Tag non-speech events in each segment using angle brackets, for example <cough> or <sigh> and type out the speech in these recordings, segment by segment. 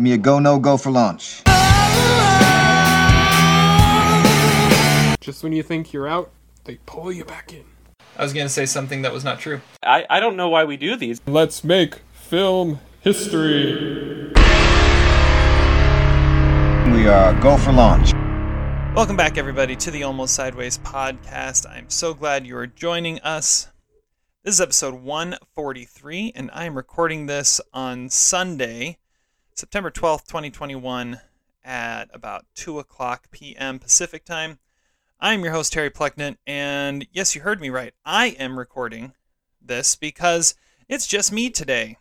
Give me a go, no go for launch. Just when you think you're out, they pull you back in. I was going to say something that was not true. I, I don't know why we do these. Let's make film history. We are go for launch. Welcome back, everybody, to the Almost Sideways podcast. I'm so glad you are joining us. This is episode 143, and I am recording this on Sunday, September 12th, 2021, at about 2 o'clock p.m. Pacific time. I'm your host, Terry Plecknett, and yes, you heard me right. I am recording this because it's just me today.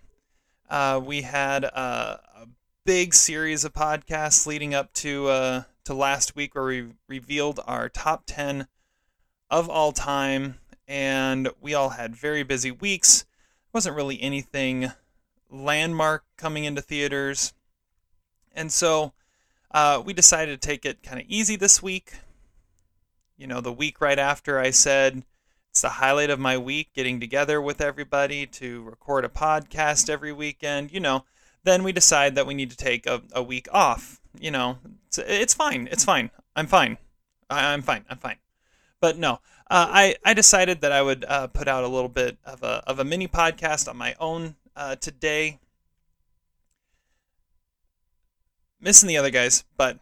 Uh, we had a, a, big series of podcasts leading up to uh, to last week where we revealed our top 10 of all time, and we all had very busy weeks. There wasn't really anything landmark coming into theaters, and so uh, we decided to take it kind of easy this week you know, the week right after I said it's the highlight of my week getting together with everybody to record a podcast every weekend, you know, then we decide that we need to take a, a week off. You know, it's, it's fine. It's fine. I'm fine. I, am fine. I'm fine. But no, uh, I, I decided that I would uh, put out a little bit of a, of a mini podcast on my own uh, today. Missing the other guys, but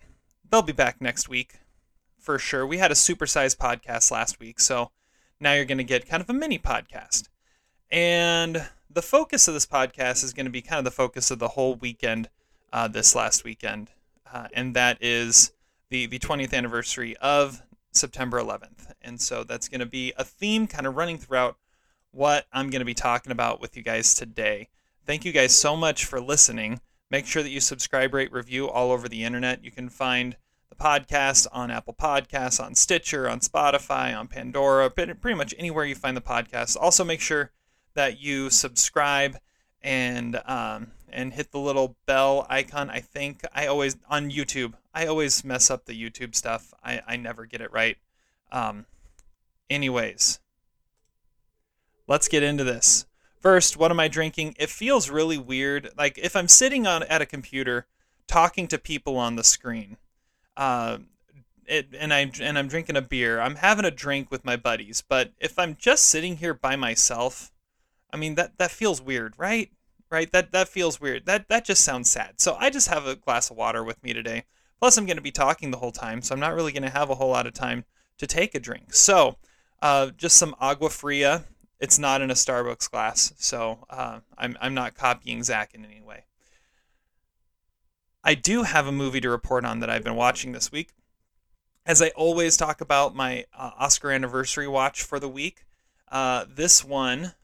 they'll be back next week for sure. We had a supersized podcast last week, so now you're going to get kind of a mini podcast. And the focus of this podcast is going to be kind of the focus of the whole weekend, uh, this last weekend, uh, and that is the the 20th anniversary of September 11th. And so that's going to be a theme kind of running throughout what I'm going to be talking about with you guys today. Thank you guys so much for listening. Make sure that you subscribe, rate, review all over the internet. You can find the podcast on Apple Podcasts, on Stitcher, on Spotify, on Pandora, pretty much anywhere you find the podcast. Also, make sure that you subscribe and um, and hit the little bell icon. I think I always on YouTube. I always mess up the YouTube stuff. I, I never get it right. Um, anyways, let's get into this. First, what am I drinking? It feels really weird. Like if I'm sitting on at a computer talking to people on the screen uh, it, and I'm and I'm drinking a beer. I'm having a drink with my buddies, but if I'm just sitting here by myself, I mean that that feels weird, right? Right? That that feels weird. That that just sounds sad. So I just have a glass of water with me today. Plus, I'm going to be talking the whole time, so I'm not really going to have a whole lot of time to take a drink. So, uh, just some agua fria. It's not in a Starbucks glass, so uh, I'm I'm not copying Zach in any way. I do have a movie to report on that I've been watching this week. As I always talk about my uh, Oscar anniversary watch for the week, uh, this one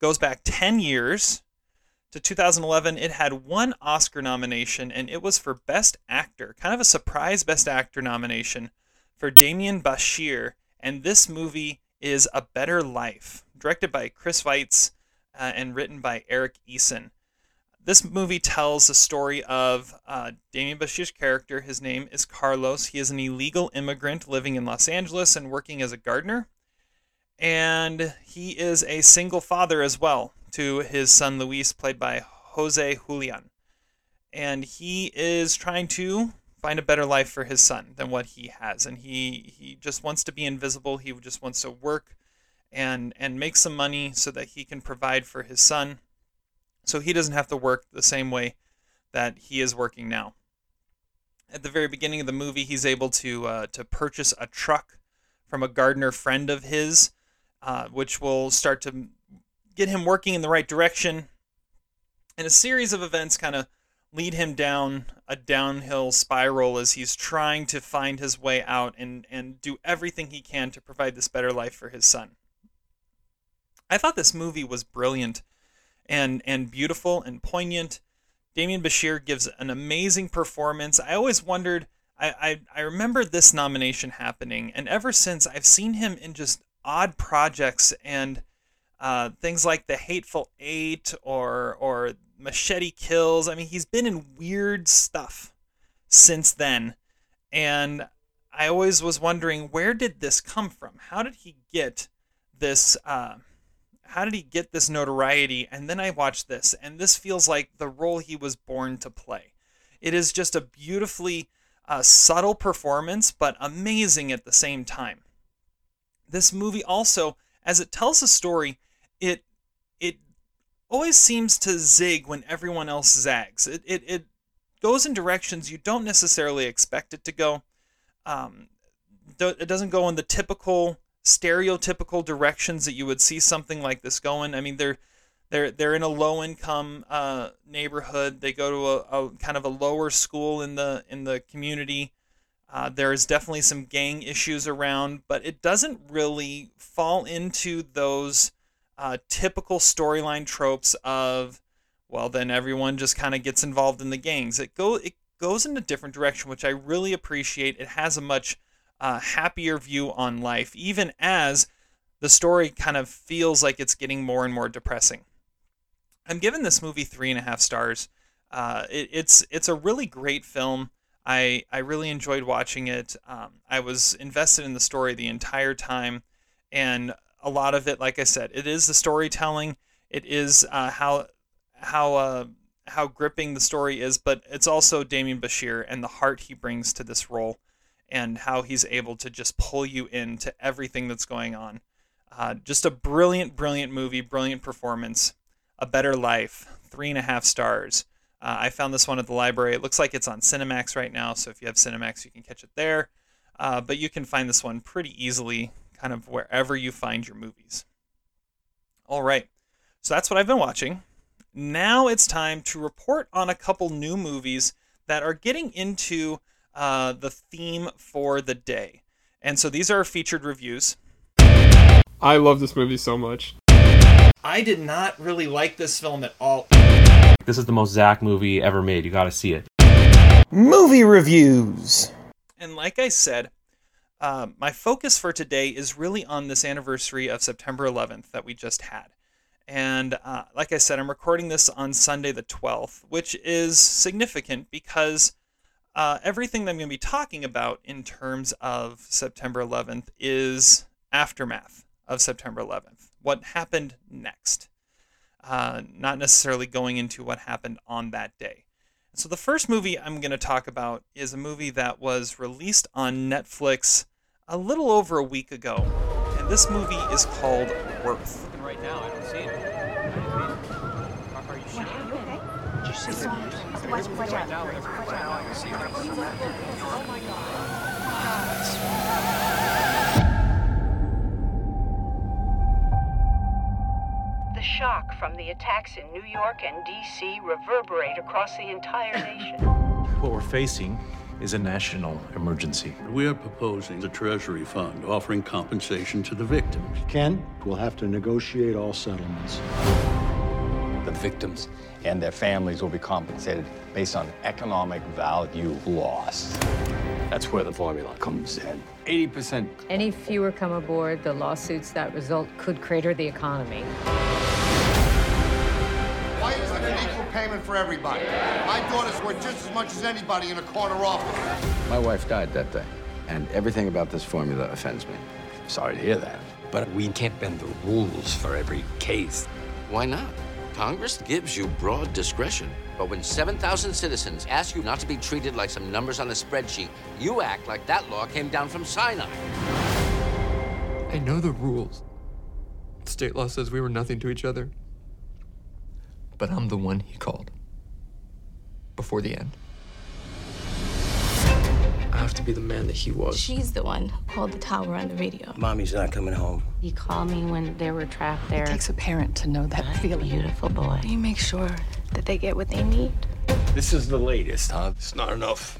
goes back 10 years to 2011. It had one Oscar nomination, and it was for Best Actor, kind of a surprise Best Actor nomination for Demián Bichir. And this movie is A Better Life, directed by Chris Weitz uh, and written by Eric Eason this movie tells the story of uh, Demián Bichir's character. His name is Carlos. He is an illegal immigrant living in Los Angeles and working as a gardener. And he is a single father as well to his son Luis, played by Jose Julian. And he is trying to find a better life for his son than what he has. And he, he just wants to be invisible. He just wants to work and, and make some money so that he can provide for his son so he doesn't have to work the same way that he is working now. At the very beginning of the movie, he's able to uh, to purchase a truck from a gardener friend of his, uh, which will start to get him working in the right direction. And a series of events kind of lead him down a downhill spiral as he's trying to find his way out and, and do everything he can to provide this better life for his son. I thought this movie was brilliant and and beautiful and poignant. Demián Bichir gives an amazing performance. I always wondered. I, I, I remember this nomination happening, and ever since I've seen him in just odd projects and uh, things like The Hateful Eight or or Machete Kills. I mean, he's been in weird stuff since then, and I always was wondering where did this come from? How did he get this? Uh, how did he get this notoriety? And then I watched this, and this feels like the role he was born to play. It is just a beautifully uh, subtle performance, but amazing at the same time. This movie also, as it tells a story, it it always seems to zig when everyone else zags. It it, it goes in directions you don't necessarily expect it to go. Um, it doesn't go in the typical stereotypical directions that you would see something like this going. I mean, they're they're they're in a low income uh, neighborhood. They go to a, a, kind of a lower school in the in the community. Uh, there is definitely some gang issues around, but it doesn't really fall into those uh, typical storyline tropes of well, then everyone just kind of gets involved in the gangs. It go it goes in a different direction, which I really appreciate. It has a much uh, happier view on life, even as the story kind of feels like it's getting more and more depressing. I'm giving this movie three and a half stars. Uh, it, it's it's a really great film. I I really enjoyed watching it. Um, I was invested in the story the entire time, and a lot of it, like I said, it is the storytelling. It is uh, how how uh, how gripping the story is, but it's also Demián Bichir and the heart he brings to this role, and how he's able to just pull you into everything that's going on. Uh, just a brilliant, brilliant movie, brilliant performance. A Better Life, three and a half stars. Uh, I found this one at the library. It looks like it's on Cinemax right now, so if you have Cinemax, you can catch it there. Uh, but you can find this one pretty easily, kind of wherever you find your movies. All right, so that's what I've been watching. Now it's time to report on a couple new movies that are getting into uh, the theme for the day. And so these are featured reviews. I love this movie so much. I did not really like this film at all. This is the most Zach movie ever made. You got to see it. Movie reviews. And like I said, uh, my focus for today is really on this anniversary of September 11th that we just had. And uh, like I said, I'm recording this on Sunday the 12th, which is significant because uh, everything that I'm going to be talking about in terms of September 11th is aftermath of September 11th what happened next, uh, not necessarily going into what happened on that day. So, the first movie I'm going to talk about is a movie that was released on Netflix a little over a week ago. And this movie is called Worth. Right now, I don't see it. Are, you sure? Did you see it? Watch, watch out. Right now, I can see it. Oh my god. The shock from the attacks in New York and D.C. reverberate across the entire nation. What we're facing is a national emergency. We are proposing the Treasury fund offering compensation to the victims. Ken, we'll have to negotiate all settlements. The victims and their families will be compensated based on economic value lost. That's where the formula comes in. 80%. Any fewer come aboard, the lawsuits that result could crater the economy. Payment for everybody? My daughter's worth just as much as anybody in a corner office. My wife died that day, and everything about this formula offends me. Sorry to hear that. But we can't bend the rules for every case. Why not? Congress gives you broad discretion. But when 7,000 citizens ask you not to be treated like some numbers on a spreadsheet, you act like that law came down from Sinai. I know the rules. State law says we were nothing to each other but I'm the one he called. Before the end. I have to be the man that he was. She's the one who called the tower on the radio. Mommy's not coming home. He called me when they were trapped there. It takes a parent to know that feeling. Beautiful boy. You make sure that they get what they need. This is the latest, huh? It's not enough.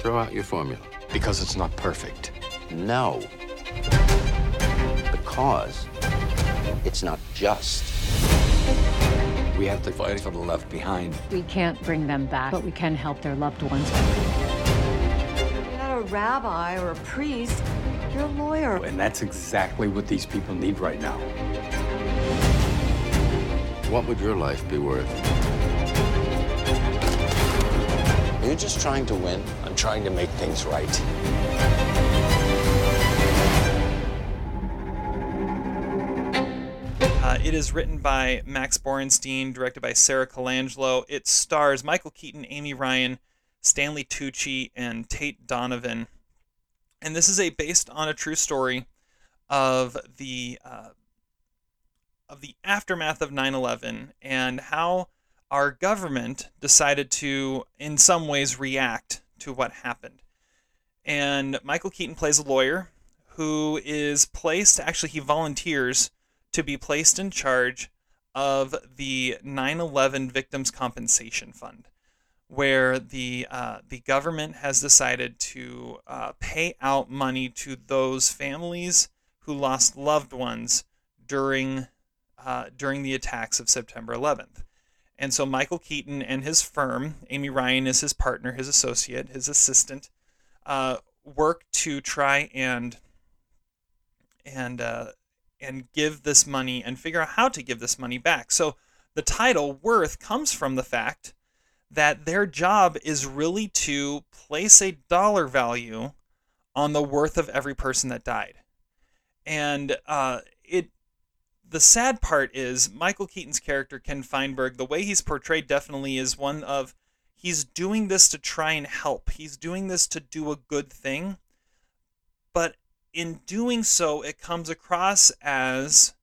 Throw out your formula. Because it's not perfect. No. Because it's not just. We have to fight for the left behind. We can't bring them back, but we can help their loved ones. You're not a rabbi or a priest. You're a lawyer. And that's exactly what these people need right now. What would your life be worth? You're you just trying to win? I'm trying to make things right. Uh, it is written by Max Borenstein, directed by Sarah Colangelo. It stars Michael Keaton, Amy Ryan, Stanley Tucci, and Tate Donovan. And this is a based on a true story of the uh, of the aftermath of 9/11 and how our government decided to, in some ways, react to what happened. And Michael Keaton plays a lawyer who is placed. Actually, he volunteers to be placed in charge of the 9/11 Victims Compensation Fund, where the uh, the government has decided to uh, pay out money to those families who lost loved ones during uh, during the attacks of September 11th. And so Michael Keaton and his firm, Amy Ryan is his partner, his associate, his assistant, uh, work to try and and uh, and give this money and figure out how to give this money back. So the title worth comes from the fact that their job is really to place a dollar value on the worth of every person that died. And uh, it the sad part is Michael Keaton's character Ken Feinberg, the way he's portrayed definitely is one of he's doing this to try and help. He's doing this to do a good thing. But in doing so, it comes across as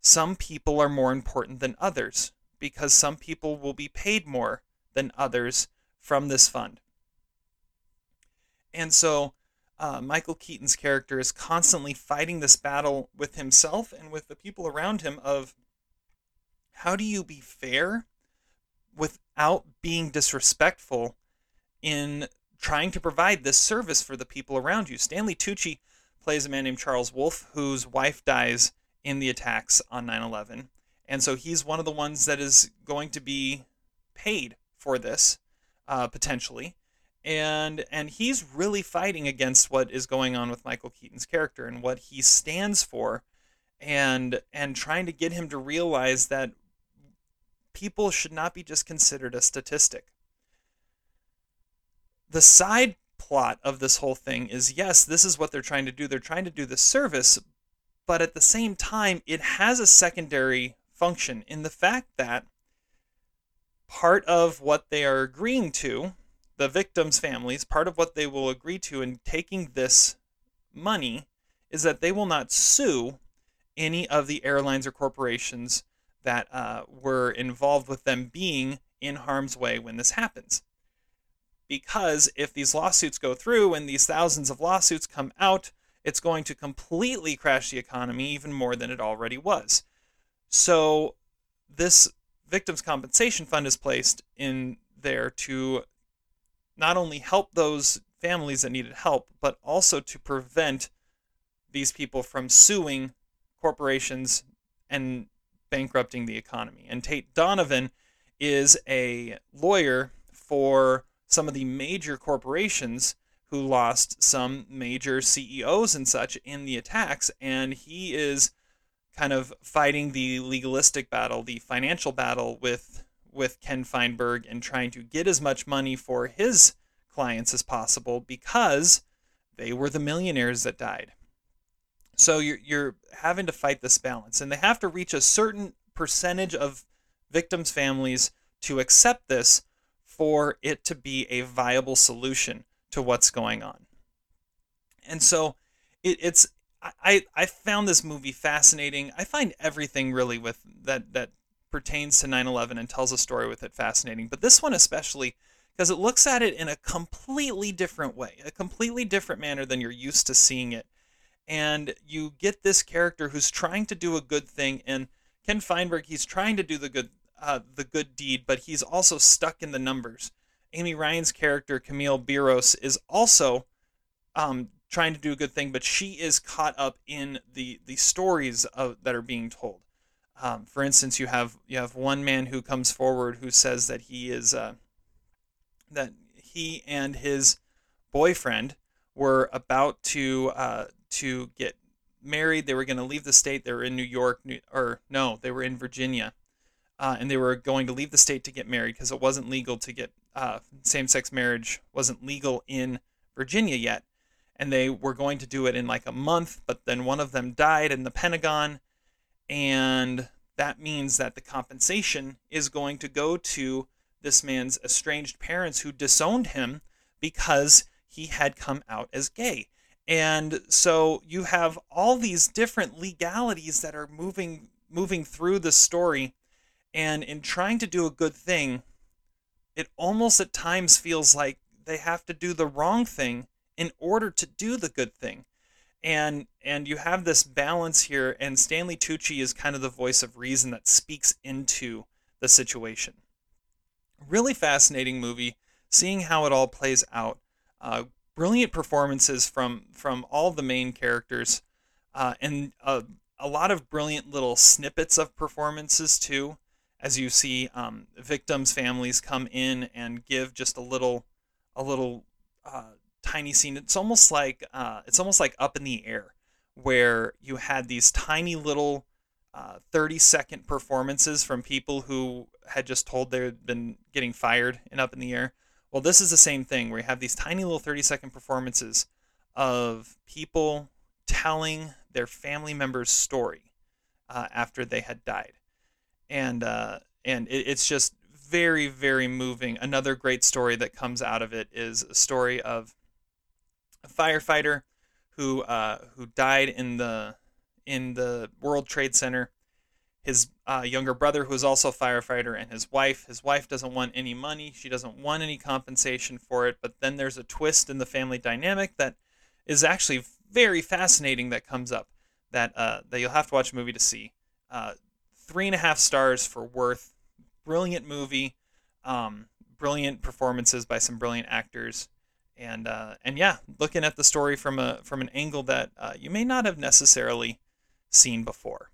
some people are more important than others because some people will be paid more than others from this fund. And so uh, Michael Keaton's character is constantly fighting this battle with himself and with the people around him of how do you be fair without being disrespectful in trying to provide this service for the people around you. Stanley Tucci plays a man named Charles Wolf whose wife dies in the attacks on 9/11. And so he's one of the ones that is going to be paid for this uh, potentially and and he's really fighting against what is going on with Michael Keaton's character and what he stands for and and trying to get him to realize that people should not be just considered a statistic. The side plot of this whole thing is yes, this is what they're trying to do. They're trying to do the service, but at the same time it has a secondary function in the fact that part of what they are agreeing to the victims' families, part of what they will agree to in taking this money is that they will not sue any of the airlines or corporations that uh, were involved with them being in harm's way when this happens. Because if these lawsuits go through and these thousands of lawsuits come out, it's going to completely crash the economy even more than it already was. So, this victims' compensation fund is placed in there to not only help those families that needed help, but also to prevent these people from suing corporations and bankrupting the economy. And Tate Donovan is a lawyer for some of the major corporations who lost some major CEOs and such in the attacks. And he is kind of fighting the legalistic battle, the financial battle with with Ken Feinberg and trying to get as much money for his clients as possible because they were the millionaires that died. So you're, you're having to fight this balance, and they have to reach a certain percentage of victims' families to accept this for it to be a viable solution to what's going on. And so it, it's I, I found this movie fascinating. I find everything really with that that pertains to 9/11 and tells a story with it fascinating. But this one especially because it looks at it in a completely different way, a completely different manner than you're used to seeing it. And you get this character who's trying to do a good thing, and Ken Feinberg, he's trying to do the good, uh, the good deed, but he's also stuck in the numbers. Amy Ryan's character, Camille Biros, is also um, trying to do a good thing, but she is caught up in the the stories of, that are being told. Um, for instance, you have you have one man who comes forward who says that he is uh, that he and his boyfriend were about to uh, to get married. They were going to leave the state. They were in New York, New, or no, they were in Virginia, uh, and they were going to leave the state to get married because it wasn't legal to get uh, same-sex marriage wasn't legal in Virginia yet, and they were going to do it in like a month. But then one of them died in the Pentagon, and that means that the compensation is going to go to this man's estranged parents who disowned him because he had come out as gay. And so you have all these different legalities that are moving moving through the story and in trying to do a good thing, it almost at times feels like they have to do the wrong thing in order to do the good thing. And and you have this balance here and Stanley Tucci is kind of the voice of reason that speaks into the situation. Really fascinating movie, seeing how it all plays out. Uh, brilliant performances from from all the main characters, uh, and a, a lot of brilliant little snippets of performances too. As you see, um, victims' families come in and give just a little, a little uh, tiny scene. It's almost like uh, it's almost like Up in the Air, where you had these tiny little uh, 30 second performances from people who had just told they'd been getting fired and Up in the Air. Well, this is the same thing where you have these tiny little 30 second performances of people telling their family members' story uh, after they had died. And, uh, and it, it's just very, very moving. Another great story that comes out of it is a story of a firefighter who, uh, who died in the, in the World Trade Center his uh, younger brother, who is also a firefighter, and his wife. His wife doesn't want any money. She doesn't want any compensation for it. But then there's a twist in the family dynamic that is actually very fascinating that comes up that uh, that you'll have to watch a movie to see. Three and a half stars for Worth. Brilliant movie. Um, brilliant performances by some brilliant actors. And uh, and yeah, looking at the story from a from an angle that uh, you may not have necessarily seen before.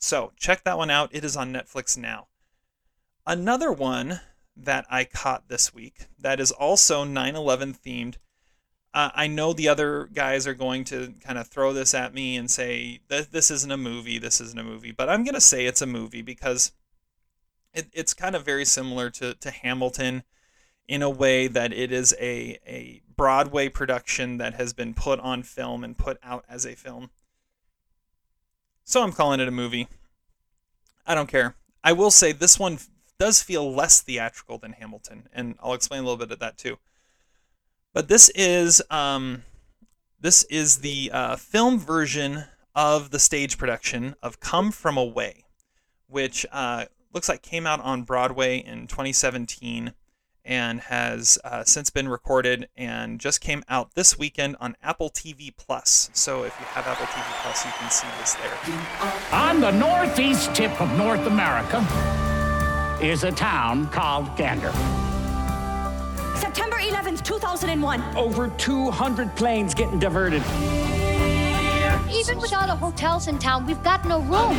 So check that one out. It is on Netflix now. Another one that I caught this week that is also 9 11 themed. Uh, I know the other guys are going to kind of throw this at me and say that this isn't a movie, this isn't a movie, but I'm going to say it's a movie because it, it's kind of very similar to, to Hamilton in a way that it is a, a Broadway production that has been put on film and put out as a film. So I'm calling it a movie. I don't care. I will say this one does feel less theatrical than Hamilton, and I'll explain a little bit of that too. But this is um, this is the uh, film version of the stage production of Come From Away, which uh, looks like came out on Broadway in 2017 and has uh, since been recorded and just came out this weekend on Apple TV Plus. So if you have Apple TV Plus, you can see this there. On the northeast tip of North America is a town called Gander. September 11th, 2001. Over 200 planes getting diverted. Even with all the hotels in town, we've got no room.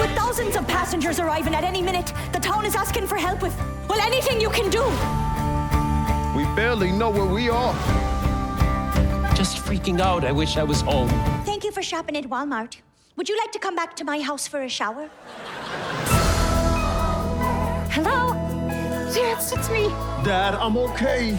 With thousands of passengers arriving at any minute, the town is asking for help with, well, anything you can do. We barely know where we are. Just freaking out. I wish I was home. Thank you for shopping at Walmart. Would you like to come back to my house for a shower? Hello? Yes, it's me. Dad, I'm okay.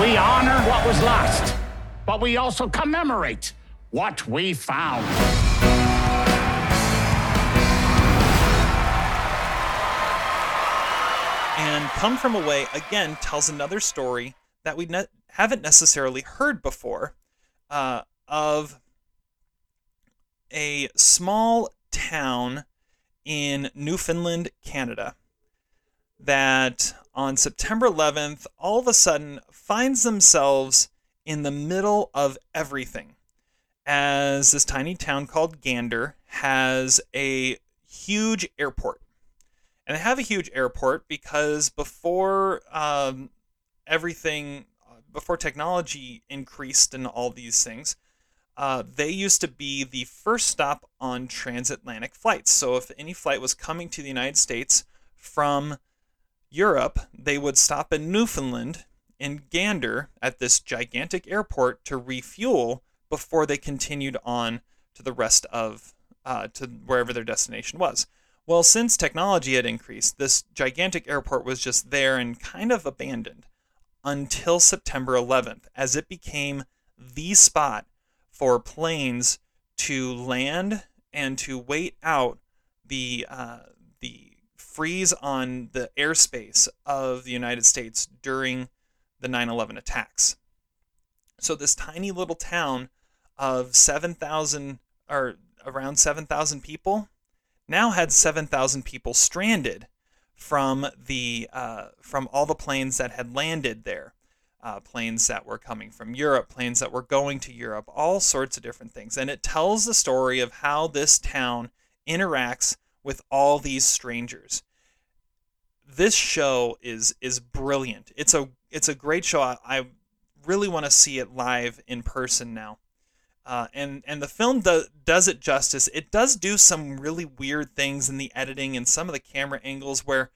We honor what was lost, but we also commemorate what we found. And Come From Away, again, tells another story that we ne- haven't necessarily heard before uh, of a small town in Newfoundland, Canada, that on September 11th, all of a sudden finds themselves in the middle of everything. As this tiny town called Gander has a huge airport. And they have a huge airport because before um, everything, before technology increased and all these things, uh, they used to be the first stop on transatlantic flights. So if any flight was coming to the United States from Europe, they would stop in Newfoundland in Gander at this gigantic airport to refuel before they continued on to the rest of uh, to wherever their destination was. Well, since technology had increased, this gigantic airport was just there and kind of abandoned until September 11th, as it became the spot for planes to land and to wait out the uh, the freeze on the airspace of the United States during the 9/11 attacks. So this tiny little town of 7,000 or around 7,000 people now had 7,000 people stranded from the uh, from all the planes that had landed there. Uh, planes that were coming from Europe, planes that were going to Europe, all sorts of different things. And it tells the story of how this town interacts with all these strangers. This show is is brilliant. It's a it's a great show. I, I really want to see it live in person now. Uh, and and the film do, does it justice. It does do some really weird things in the editing and some of the camera angles where,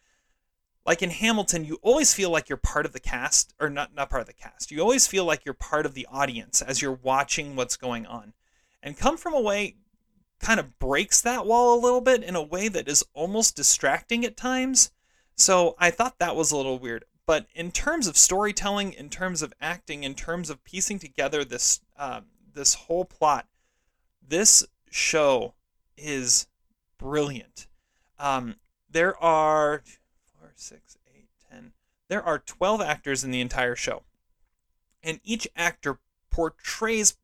like in Hamilton, you always feel like you're part of the cast, or not not part of the cast. You always feel like you're part of the audience as you're watching what's going on. And Come From Away kind of breaks that wall a little bit in a way that is almost distracting at times. So I thought that was a little weird. But in terms of storytelling, in terms of acting, in terms of piecing together this uh, this whole plot, this show is brilliant. Um, there are four, six, eight, ten. There are twelve actors in the entire show, and each actor portrays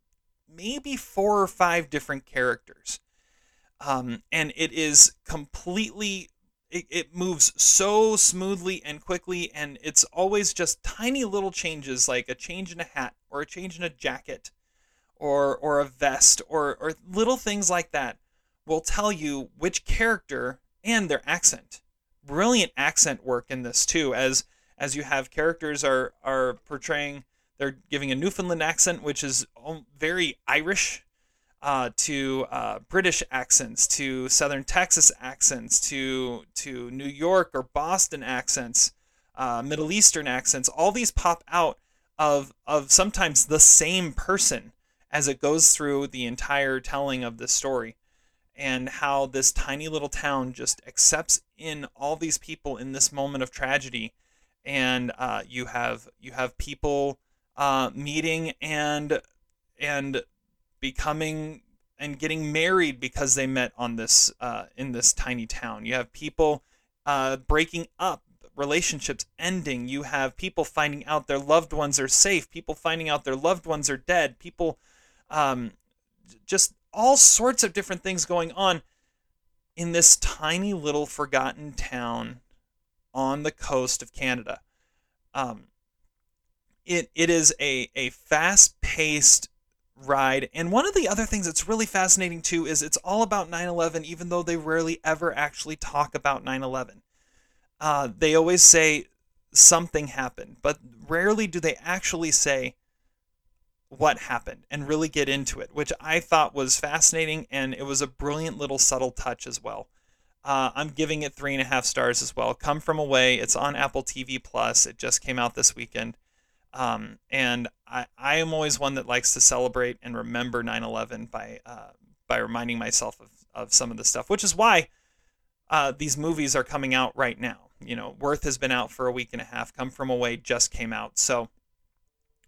maybe four or five different characters. Um, and it is completely it, it moves so smoothly and quickly and it's always just tiny little changes like a change in a hat or a change in a jacket or or a vest or or little things like that will tell you which character and their accent brilliant accent work in this too as as you have characters are are portraying they're giving a Newfoundland accent which is very Irish uh, to uh, British accents, to Southern Texas accents, to to New York or Boston accents, uh, Middle Eastern accents. All these pop out of of sometimes the same person as it goes through the entire telling of the story, and how this tiny little town just accepts in all these people in this moment of tragedy, and uh, you have you have people uh, meeting and and becoming and getting married because they met on this uh, in this tiny town. You have people uh, breaking up, relationships ending. You have people finding out their loved ones are safe. People finding out their loved ones are dead. People, um, just all sorts of different things going on in this tiny little forgotten town on the coast of Canada. Um, it it is a a fast paced ride. And one of the other things that's really fascinating too is it's all about 9 11, even though they rarely ever actually talk about 9 11. Uh, they always say something happened, but rarely do they actually say what happened and really get into it, which I thought was fascinating and it was a brilliant little subtle touch as well. Uh, I'm giving it three and a half stars as well. Come From Away. It's on Apple TV Plus. It just came out this weekend. Um, and I, I am always one that likes to celebrate and remember 9/11 by uh, by reminding myself of, of some of the stuff, which is why uh, these movies are coming out right now. You know, Worth has been out for a week and a half. Come From Away just came out, so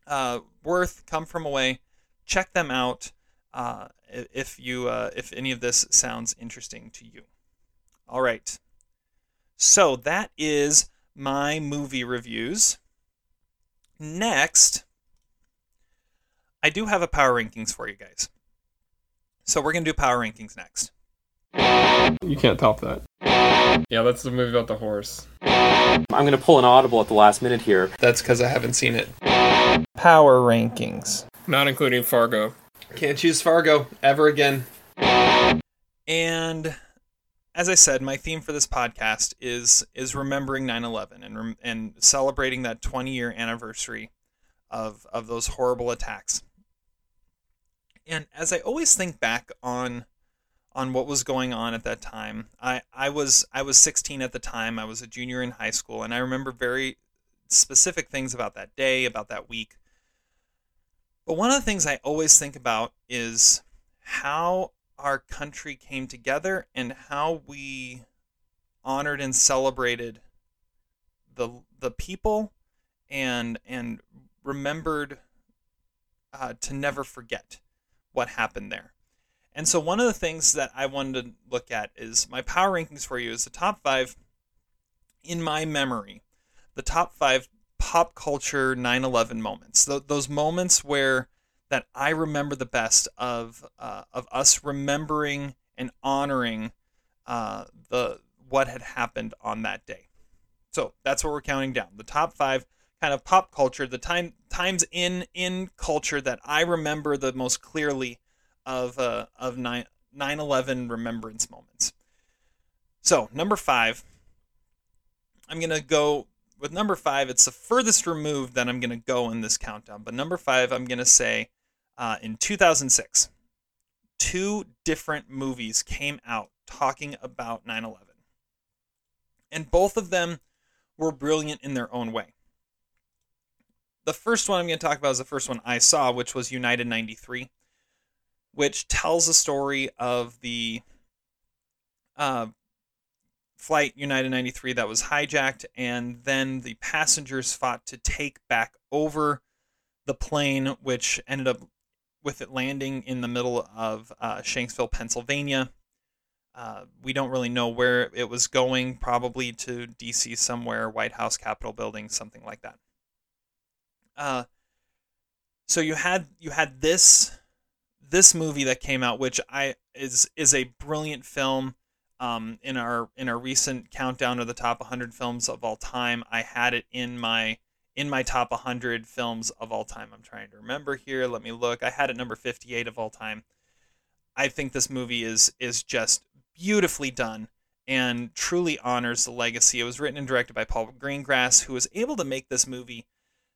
uh, Worth, Come From Away, check them out uh, if you uh, if any of this sounds interesting to you. All right, so that is my movie reviews. Next, I do have a power rankings for you guys. So we're going to do power rankings next. You can't top that. Yeah, that's the movie about the horse. I'm going to pull an audible at the last minute here. That's because I haven't seen it. Power rankings. Not including Fargo. Can't choose Fargo ever again. And as I said, my theme for this podcast is is remembering 9/11 and and celebrating that 20 year anniversary of of those horrible attacks. And as I always think back on on what was going on at that time, I I was I was 16 at the time. I was a junior in high school, and I remember very specific things about that day, about that week. But one of the things I always think about is how our country came together and how we honored and celebrated the the people and and remembered uh, to never forget what happened there. And so one of the things that I wanted to look at is my power rankings for you is the top five in my memory, the top five pop culture 9/11 moments. Th- those moments where that I remember the best of uh, of us remembering and honoring uh, the what had happened on that day. So that's what we're counting down. The top five kind of pop culture, the time times in in culture that I remember the most clearly of uh, of 9 9/11 remembrance moments. So number five, I'm gonna go with number five. It's the furthest removed that I'm gonna go in this countdown. But number five, I'm gonna say uh, in 2006, two different movies came out talking about 9 11. And both of them were brilliant in their own way. The first one I'm going to talk about is the first one I saw, which was United 93, which tells a story of the uh, flight United 93 that was hijacked, and then the passengers fought to take back over the plane, which ended up with it landing in the middle of uh, Shanksville, Pennsylvania. Uh, we don't really know where it was going, probably to DC somewhere, White House, Capitol building, something like that. Uh, so you had you had this this movie that came out, which I is is a brilliant film. Um, in our in our recent countdown of the top 100 films of all time, I had it in my in my top 100 films of all time. I'm trying to remember here. Let me look. I had it number 58 of all time. I think this movie is is just beautifully done and truly honors the legacy. It was written and directed by Paul Greengrass, who was able to make this movie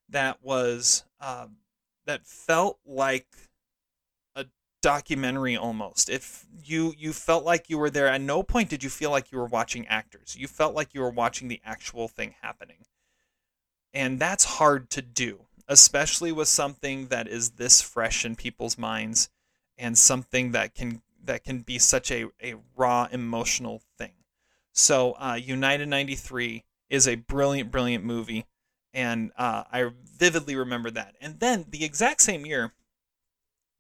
that was uh, that felt like documentary almost. If you you felt like you were there, at no point did you feel like you were watching actors. You felt like you were watching the actual thing happening, and that's hard to do, especially with something that is this fresh in people's minds, and something that can that can be such a, a raw emotional thing. So, uh, United 93 is a brilliant, brilliant movie. And uh, I vividly remember that. And then the exact same year,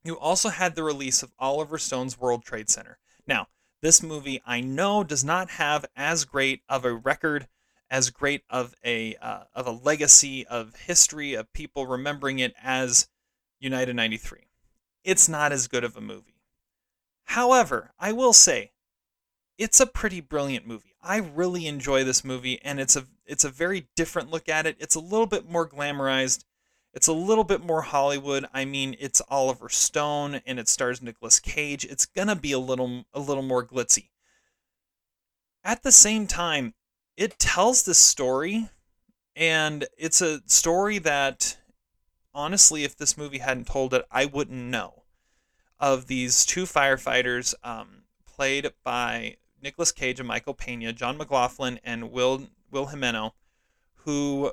you also had the release of Oliver Stone's World Trade Center. Now, this movie I know does not have as great of a record, as great of a uh, of a legacy of history of people remembering it as United 93. It's not as good of a movie. However, I will say it's a pretty brilliant movie. I really enjoy this movie and it's a it's a very different look at it. It's a little bit more glamorized. It's a little bit more Hollywood. I mean, it's Oliver Stone and it stars Nicolas Cage. It's to be a little a little more glitzy. At the same time, it tells this story and it's a story that honestly if this movie hadn't told it, I wouldn't know of these two firefighters um, played by Nicolas Cage and Michael Pena, John McLoughlin and Will Will Jimeno, who,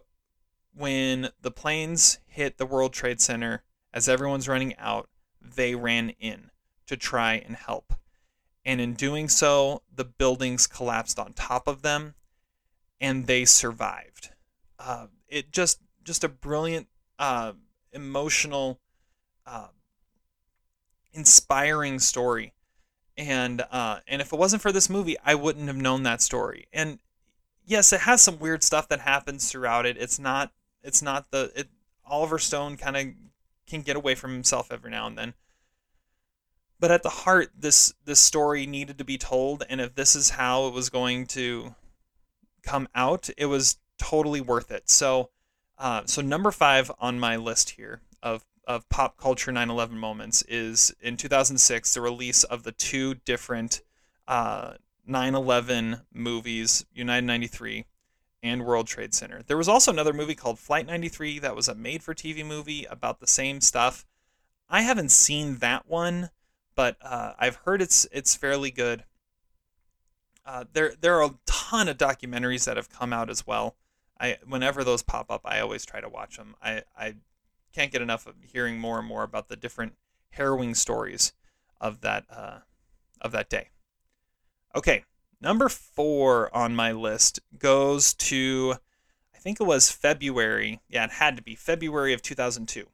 when the planes hit the World Trade Center, as everyone's running out, they ran in to try and help. And in doing so, the buildings collapsed on top of them, and they survived. Uh, it just just a brilliant, uh, emotional, uh, inspiring story. And uh, and if it wasn't for this movie, I wouldn't have known that story. And yes, it has some weird stuff that happens throughout it. It's not it's not the it, Oliver Stone kind of can get away from himself every now and then. But at the heart, this this story needed to be told, and if this is how it was going to come out, it was totally worth it. So, uh, so number five on my list here of of pop culture 9/11 moments is in 2006 the release of the two different uh, 9/11 movies, United 93 and World Trade Center. There was also another movie called Flight 93 that was a made-for-TV movie about the same stuff. I haven't seen that one, but uh, I've heard it's it's fairly good. Uh, there there are a ton of documentaries that have come out as well. I whenever those pop up, I always try to watch them. I, I can't get enough of hearing more and more about the different harrowing stories of that uh, of that day. Okay, number four on my list goes to, I think it was February. Yeah, it had to be February of 2002.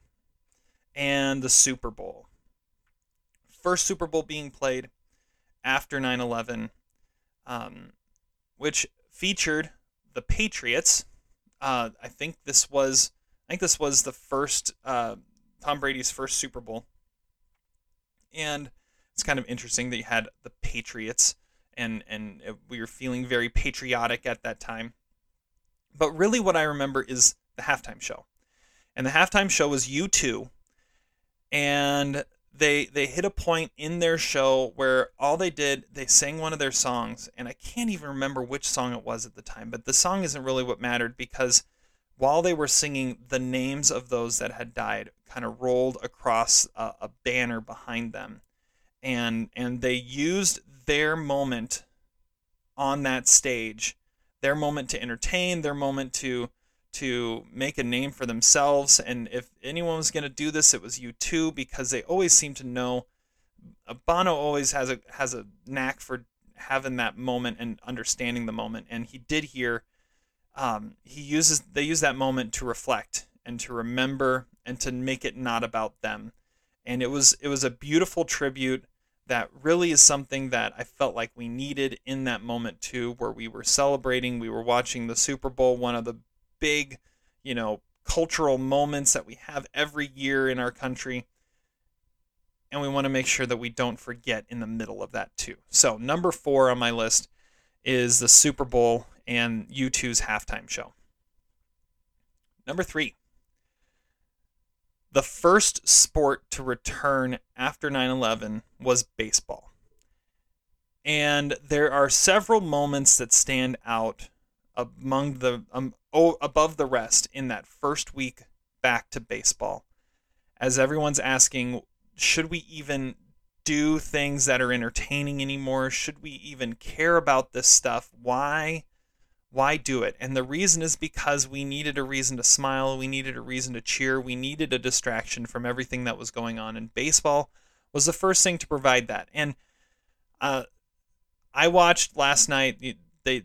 And the Super Bowl. First Super Bowl being played after 9 11, um, which featured the Patriots. Uh, I think this was I think this was the first uh, Tom Brady's first Super Bowl, and it's kind of interesting that you had the Patriots, and and we were feeling very patriotic at that time. But really, what I remember is the halftime show, and the halftime show was U2, and they they hit a point in their show where all they did they sang one of their songs and i can't even remember which song it was at the time but the song isn't really what mattered because while they were singing the names of those that had died kind of rolled across a, a banner behind them and and they used their moment on that stage their moment to entertain their moment to to make a name for themselves. And if anyone was going to do this, it was U2 because they always seem to know. Uh, Bono always has a has a knack for having that moment and understanding the moment, and he did here. Um, he uses they use that moment to reflect and to remember and to make it not about them. And it was it was a beautiful tribute that really is something that I felt like we needed in that moment too, where we were celebrating, we were watching the Super Bowl, one of the big, you know, cultural moments that we have every year in our country. And we want to make sure that we don't forget in the middle of that too. So, number four on my list is the Super Bowl and U2's halftime show. Number three, the first sport to return after 9 11 was baseball. And there are several moments that stand out among the um, oh, above the rest in that first week back to baseball as everyone's asking should we even do things that are entertaining anymore should we even care about this stuff why why do it and the reason is because we needed a reason to smile we needed a reason to cheer we needed a distraction from everything that was going on and baseball was the first thing to provide that and uh, i watched last night they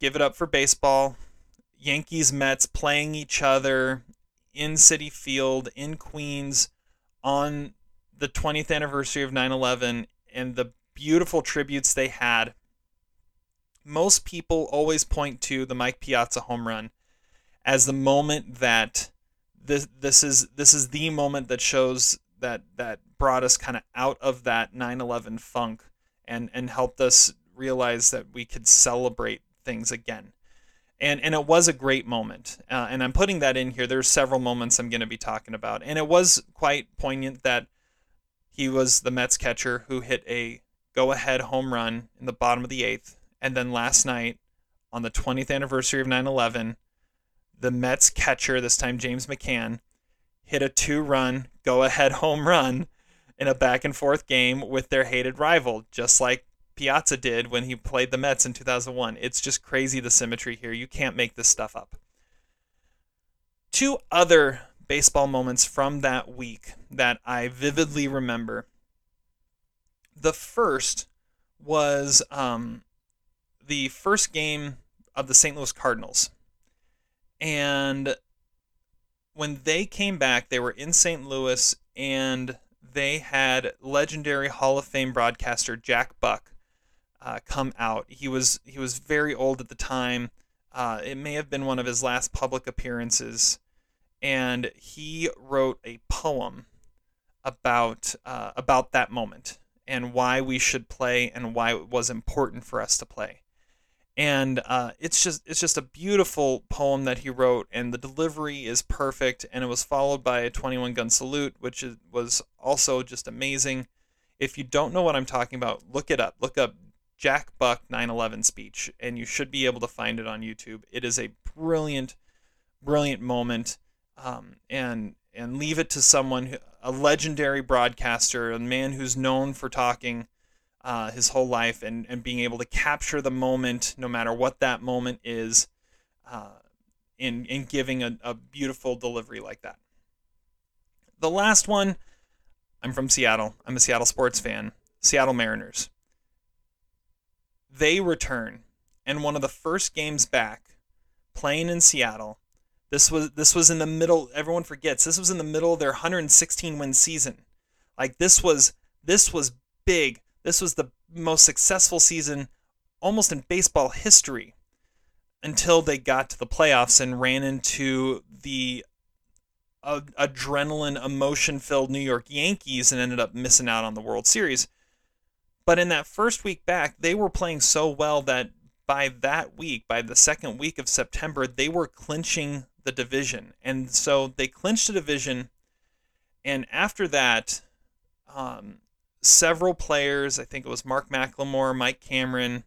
give it up for baseball. Yankees Mets playing each other in Citi Field in Queens on the 20th anniversary of 9 11 and the beautiful tributes they had. Most people always point to the Mike Piazza home run as the moment that this this is this is the moment that shows that that brought us kind of out of that 9/11 funk and and helped us realize that we could celebrate things again. And, and it was a great moment. Uh, and I'm putting that in here. There's several moments I'm going to be talking about. And it was quite poignant that he was the Mets catcher who hit a go ahead home run in the bottom of the eighth. And then last night, on the 20th anniversary of 9 11, the Mets catcher, this time James McCann, hit a two run go ahead <laughs> home run in a back and forth game with their hated rival, just like Piazza did when he played the Mets in 2001. It's just crazy the symmetry here. You can't make this stuff up. Two other baseball moments from that week that I vividly remember. The first was um, the first game of the St. Louis Cardinals. And when they came back, they were in St. Louis and they had legendary Hall of Fame broadcaster Jack Buck uh, come out. He was he was very old at the time. Uh, it may have been one of his last public appearances, and he wrote a poem about uh, about that moment and why we should play and why it was important for us to play. And uh, it's just it's just a beautiful poem that he wrote, and the delivery is perfect. And it was followed by a 21 gun salute, which is, was also just amazing. If you don't know what I'm talking about, look it up. Look up Jack Buck 9/11 speech, and you should be able to find it on YouTube. It is a brilliant, brilliant moment, um, and and leave it to someone, a legendary broadcaster, a man who's known for talking uh, his whole life, and and being able to capture the moment, no matter what that moment is, uh, in in giving a, a beautiful delivery like that. The last one, I'm from Seattle. I'm a Seattle sports fan. Seattle Mariners. They return, and one of the first games back, playing in Seattle. This was this was in the middle. Everyone forgets this was in the middle of their 116 win season. Like this was this was big. This was the most successful season almost in baseball history until they got to the playoffs and ran into the uh, adrenaline emotion filled New York Yankees and ended up missing out on the World Series. But in that first week back, they were playing so well that by that week, by the second week of September, they were clinching the division. And so they clinched the division. And after that, um, several players, I think it was Mark McLemore, Mike Cameron,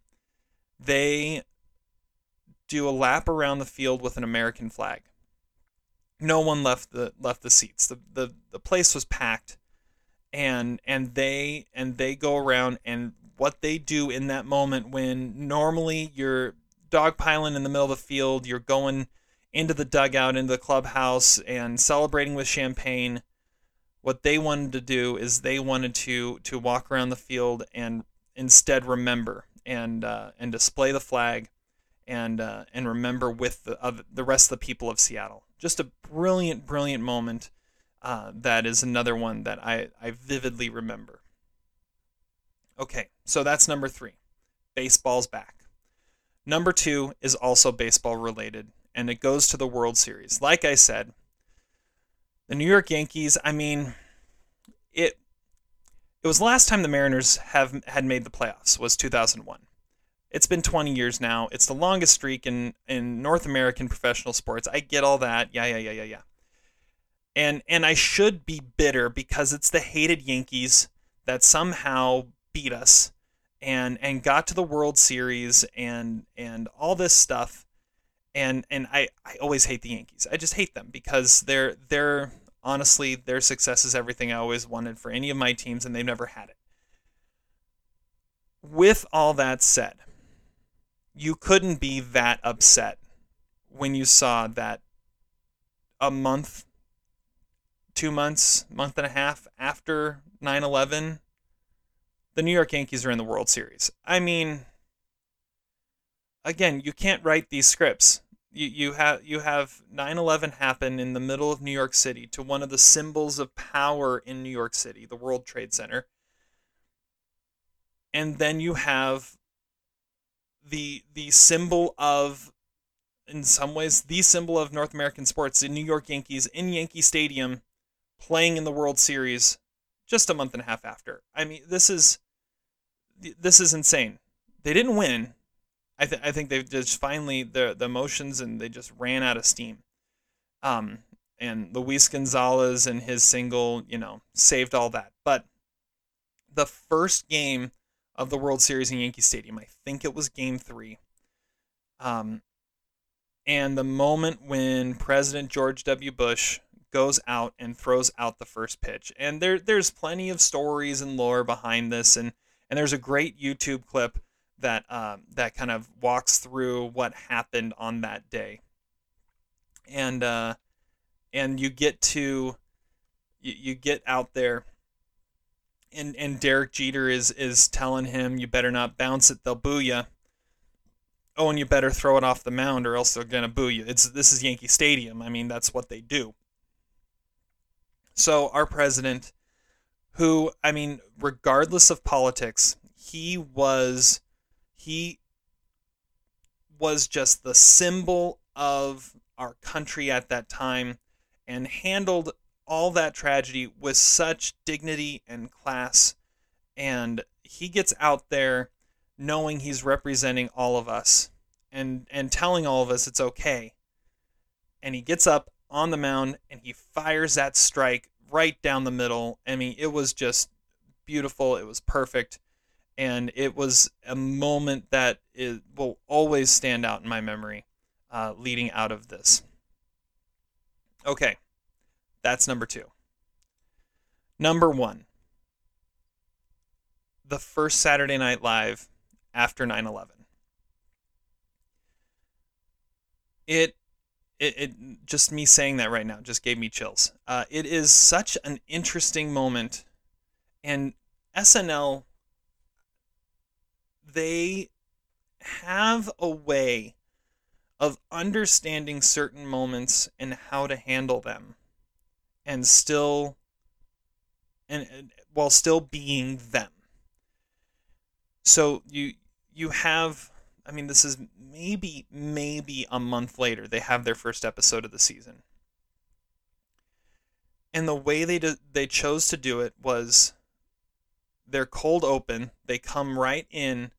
they do a lap around the field with an American flag. No one left the left the seats. The the, the place was packed and and they and they go around and what they do in that moment when normally you're dogpiling in the middle of the field, you're going into the dugout, into the clubhouse and celebrating with champagne. What they wanted to do is they wanted to to walk around the field and instead remember and uh, and display the flag and uh, and remember with the the rest of the people of Seattle. Just a brilliant, brilliant moment. Uh, that is another one that I, I vividly remember. Okay, so that's number three. Baseball's back. Number two is also baseball related, and it goes to the World Series. Like I said, the New York Yankees, I mean, it it was last time the Mariners have had made the playoffs was 2001. It's been 20 years now. It's the longest streak in, in North American professional sports. I get all that. Yeah, yeah, yeah, yeah, yeah. And and I should be bitter because it's the hated Yankees that somehow beat us and and got to the World Series and and all this stuff. And and I, I always hate the Yankees. I just hate them because they're they're honestly their success is everything I always wanted for any of my teams and they've never had it. With all that said, you couldn't be that upset when you saw that a month, two months, month and a half after 9 11, the New York Yankees are in the World Series. I mean, again, you can't write these scripts. You, you have you have 9/11 happen in the middle of New York City to one of the symbols of power in New York City, the World Trade Center. And then you have the the symbol of in some ways the symbol of North American sports, the New York Yankees in Yankee Stadium playing in the World Series just a month and a half after. I mean, this is this is insane. They didn't win. I, th- I think they just finally the the emotions and they just ran out of steam. Um, and Luis Gonzalez and his single, you know, saved all that. But the first game of the World Series in Yankee Stadium. I think it was Game Three. Um, and the moment when President George W. Bush goes out and throws out the first pitch, and there there's plenty of stories and lore behind this, and and there's a great YouTube clip that um, that kind of walks through what happened on that day, and uh, and you get to you, you get out there and and Derek Jeter is is telling him you better not bounce it, they'll boo you. Oh, and you better throw it off the mound or else they're gonna boo you. It's this is Yankee Stadium. I mean, that's what they do. So our president, who I mean, regardless of politics, he was he was just the symbol of our country at that time and handled all that tragedy with such dignity and class. And he gets out there knowing he's representing all of us and, and telling all of us it's okay. And he gets up on the mound and he fires that strike right down the middle. I mean, it was just beautiful. It was perfect. And it was a moment that it will always stand out in my memory uh, leading out of this. Okay. That's number two. Number one, the first Saturday Night Live after 9 11. It, it, it, just me saying that right now just gave me chills. Uh, it is such an interesting moment, and SNL they have a way of understanding certain moments and how to handle them and still and, and while still being them. So you you have i mean this is maybe maybe a month later they have their first episode of the season. And the way they did, they chose to do it was they're cold open they come right in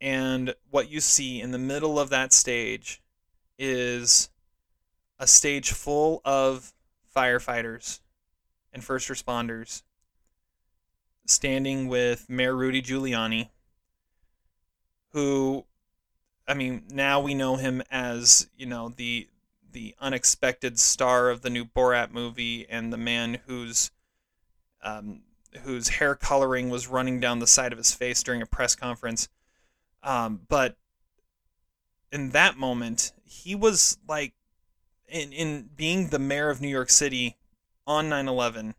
and what you see in the middle of that stage is a stage full of firefighters and first responders standing with Mayor Rudy Giuliani, who, I mean, now we know him as, you know, the the unexpected star of the new Borat movie and the man whose um, whose hair coloring was running down the side of his face during a press conference. Um, but in that moment, he was like, in, in being the mayor of New York City on 9 11,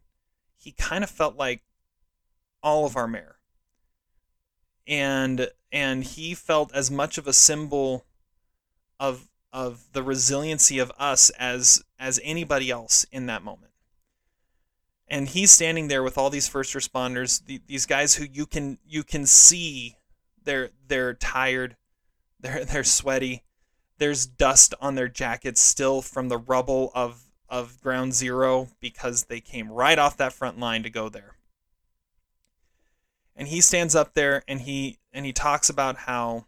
he kind of felt like all of our mayor. And and he felt as much of a symbol of of the resiliency of us as as anybody else in that moment. And he's standing there with all these first responders, the, these guys who you can you can see they're they're tired, they're <laughs> they're sweaty. There's dust on their jackets still from the rubble of of ground zero because they came right off that front line to go there. And he stands up there and he and he talks about how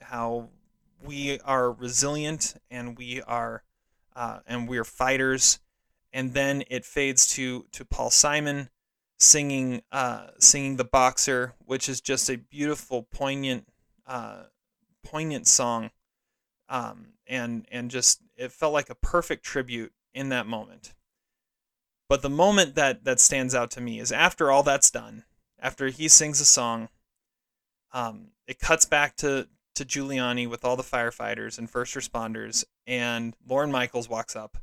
how we are resilient and we are uh, and we're fighters. And then it fades to to Paul Simon singing uh, singing the boxer, which is just a beautiful, poignant, uh, poignant song, um, and and just it felt like a perfect tribute in that moment. But the moment that that stands out to me is after all that's done, after he sings a song, um, it cuts back to to Giuliani with all the firefighters and first responders, and Lorne Michaels walks up,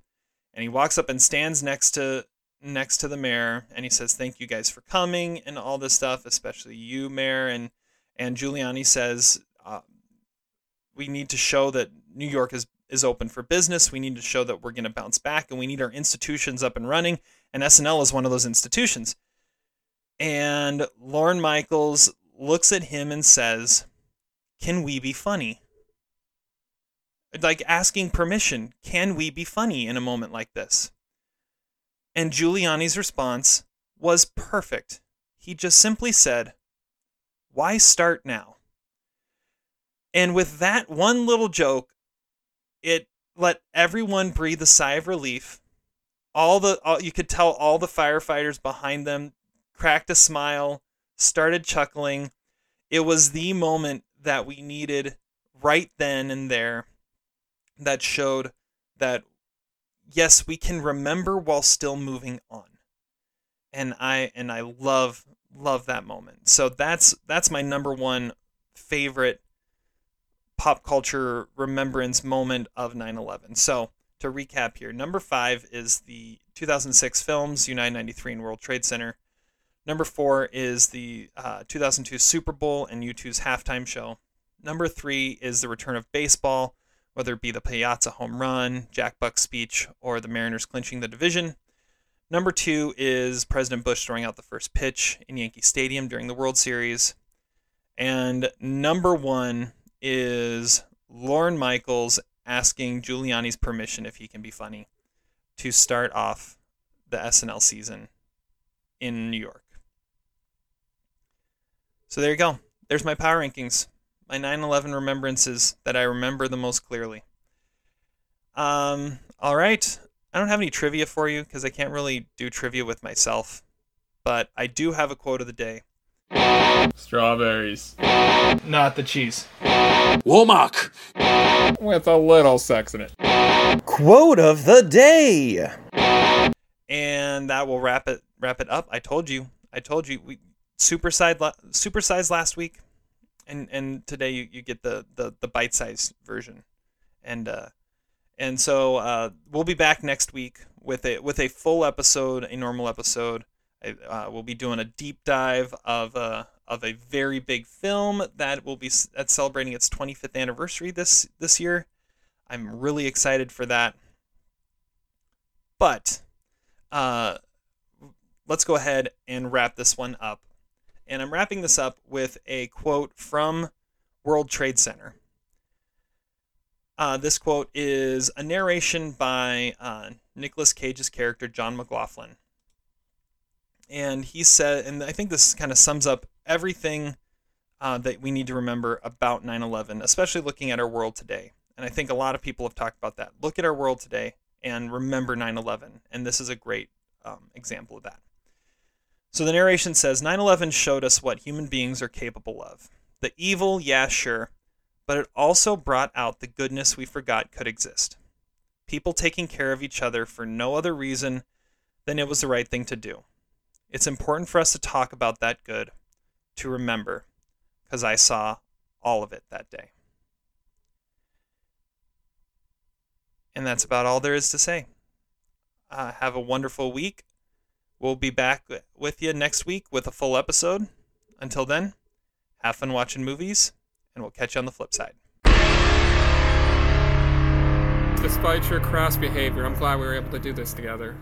and he walks up and stands next to next to the mayor and he says thank you guys for coming and all this stuff especially you mayor. And and giuliani says uh, we need to show that new york is is open for business. We need to show that we're going to bounce back and we need our institutions up and running. And snl is one of those institutions. And lorne michaels looks at him and says can we be funny? Like asking permission can we be funny in a moment like this and Giuliani's response was perfect. He just simply said, Why start now? And with that one little joke, it let everyone breathe a sigh of relief. All the all, you could tell all the firefighters behind them cracked a smile, started chuckling. It was the moment that we needed right then and there that showed that yes, we can remember while still moving on. And I and I love love that moment. So that's that's my number one favorite pop culture remembrance moment of 9/11. So, to recap here, number 5 is the 2006 films United 93 and World Trade Center. Number 4 is the uh, 2002 Super Bowl and U2's halftime show. Number 3 is the return of baseball whether it be the Piazza home run, Jack Buck's speech, or the Mariners clinching the division. Number two is President Bush throwing out the first pitch in Yankee Stadium during the World Series. And number one is Lorne Michaels asking Giuliani's permission if he can be funny to start off the SNL season in New York. So there you go. There's my power rankings my 9/11 remembrances that I remember the most clearly. Um, all right. I don't have any trivia for you because I can't really do trivia with myself, but I do have a quote of the day. Strawberries. Not the cheese. Womack. With a little sex in it. Quote of the day. And that will wrap it wrap it up. I told you. I told you we supersized supersized last week and and today you, you get the the, the bite sized version, and uh, and so uh, we'll be back next week with a with a full episode, a normal episode. I, uh, we'll be doing a deep dive of uh, of a very big film that will be that's celebrating its 25th anniversary this this year. I'm really excited for that. But uh, let's go ahead and wrap this one up. And I'm wrapping this up with a quote from World Trade Center. Uh, this quote is a narration by uh, Nicolas Cage's character, John McLoughlin. And he said, and I think this kind of sums up everything uh, that we need to remember about 9 11, especially looking at our world today. And I think a lot of people have talked about that. Look at our world today and remember 9 11. And this is a great um, example of that. So the narration says 9 11 showed us what human beings are capable of. The evil, yeah, sure, but it also brought out the goodness we forgot could exist. People taking care of each other for no other reason than it was the right thing to do. It's important for us to talk about that good, to remember, because I saw all of it that day. And that's about all there is to say. Uh, have a wonderful week. We'll be back with you next week with a full episode. Until then, have fun watching movies, and we'll catch you on the flip side. Despite your crass behavior, I'm glad we were able to do this together.